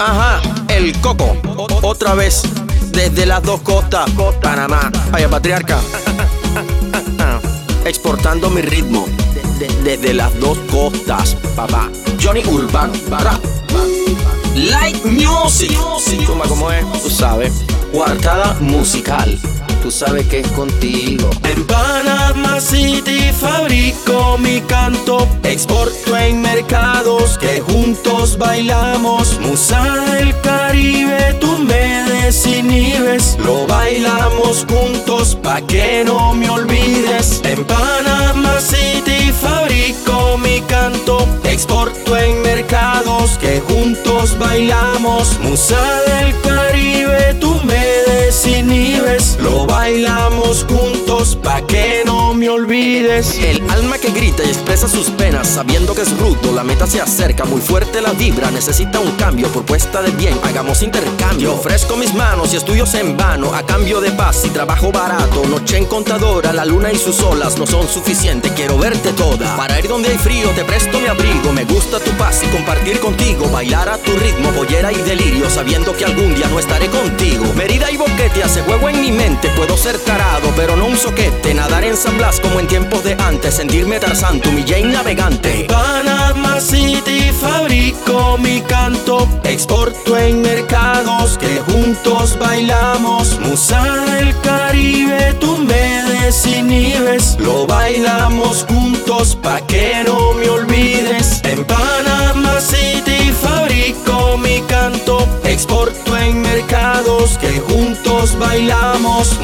Ajá, el coco. otra vez, desde las dos costas. Panamá, vaya patriarca. Exportando mi ritmo. desde las dos costas, papá. Johnny Urban. Like music. Toma como es, tú sabes. Cuartada musical tú sabes que es contigo. En Panama City fabrico mi canto, exporto en mercados que juntos bailamos. Musa del Caribe, tú me desinhibes, lo bailamos juntos pa' que no me olvides. En Panama City fabrico mi canto, exporto en mercados que juntos bailamos. Musa del Caribe, tú me desinhibes, lo bailamos juntos pa' que me olvides. El alma que grita y expresa sus penas, sabiendo que es rudo, la meta se acerca, muy fuerte la vibra, necesita un cambio, propuesta de bien, hagamos intercambio. ofrezco mis manos y estudios en vano, a cambio de paz y trabajo barato. Noche en contadora, la luna y sus olas no son suficientes, quiero verte toda. Para ir donde hay frío, te presto mi abrigo, me gusta tu paz y compartir contigo, bailar a tu ritmo, bollera y delirio, sabiendo que algún día no estaré contigo. Merida y boquete mente, puedo ser tarado, pero no un soquete. Nadar en San Blas como en tiempos de antes. Sentirme Tarzán, tu Jane navegante. Panama City fabrico mi canto. Exporto en mercados que juntos bailamos. Musa del Caribe, tú me desinhibes. Lo bailamos juntos pa' que no me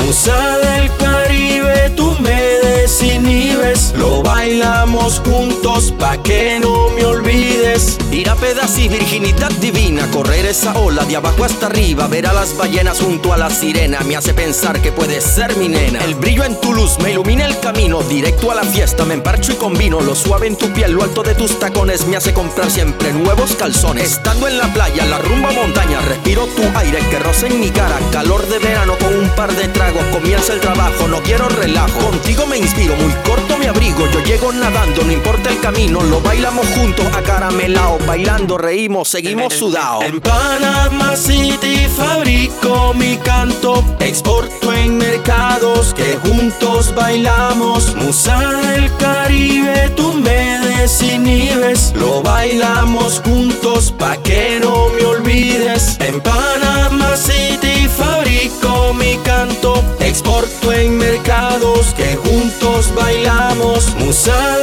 Musa del Caribe, tú me desinhibes. Lo bailamos juntos pa' que no me olvides. Ir a y virginidad divina, correr esa ola de abajo hasta arriba, ver a las ballenas junto a la sirena, me hace pensar que puedes ser mi nena. El brillo en tu luz me ilumina el camino, directo a la fiesta, me emparcho y combino. Lo suave en tu piel, lo alto de tus tacones, me hace comprar siempre nuevos calzones. Estando en la playa, la rumba montaña, respiro tu aire que roza en mi cara, calor de verano con un par de tragos, comienza el trabajo, no quiero relajo. Contigo me inspiro, muy corto mi abrigo, yo llego nadando, no importa el camino, lo bailamos juntos, acaramelao, bailando, reímos, seguimos sudados. En Panama City fabrico mi canto, exporto en mercados que juntos bailamos. Musa del Caribe, tú me desinhibes, lo bailamos juntos pa' que no me olvides. En Panama City fabrico mi canto, exporto en mercados que juntos bailamos. Musa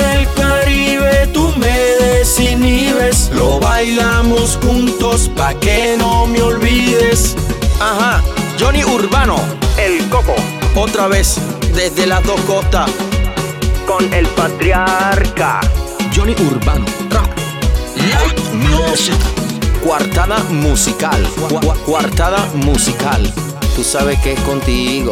pa' que no me olvides. Ajá, Johnny Urbano, el coco, otra vez desde las dos costas, con el patriarca. Johnny Urbano, music. Cuartada musical, cuartada musical. Tú sabes que es contigo.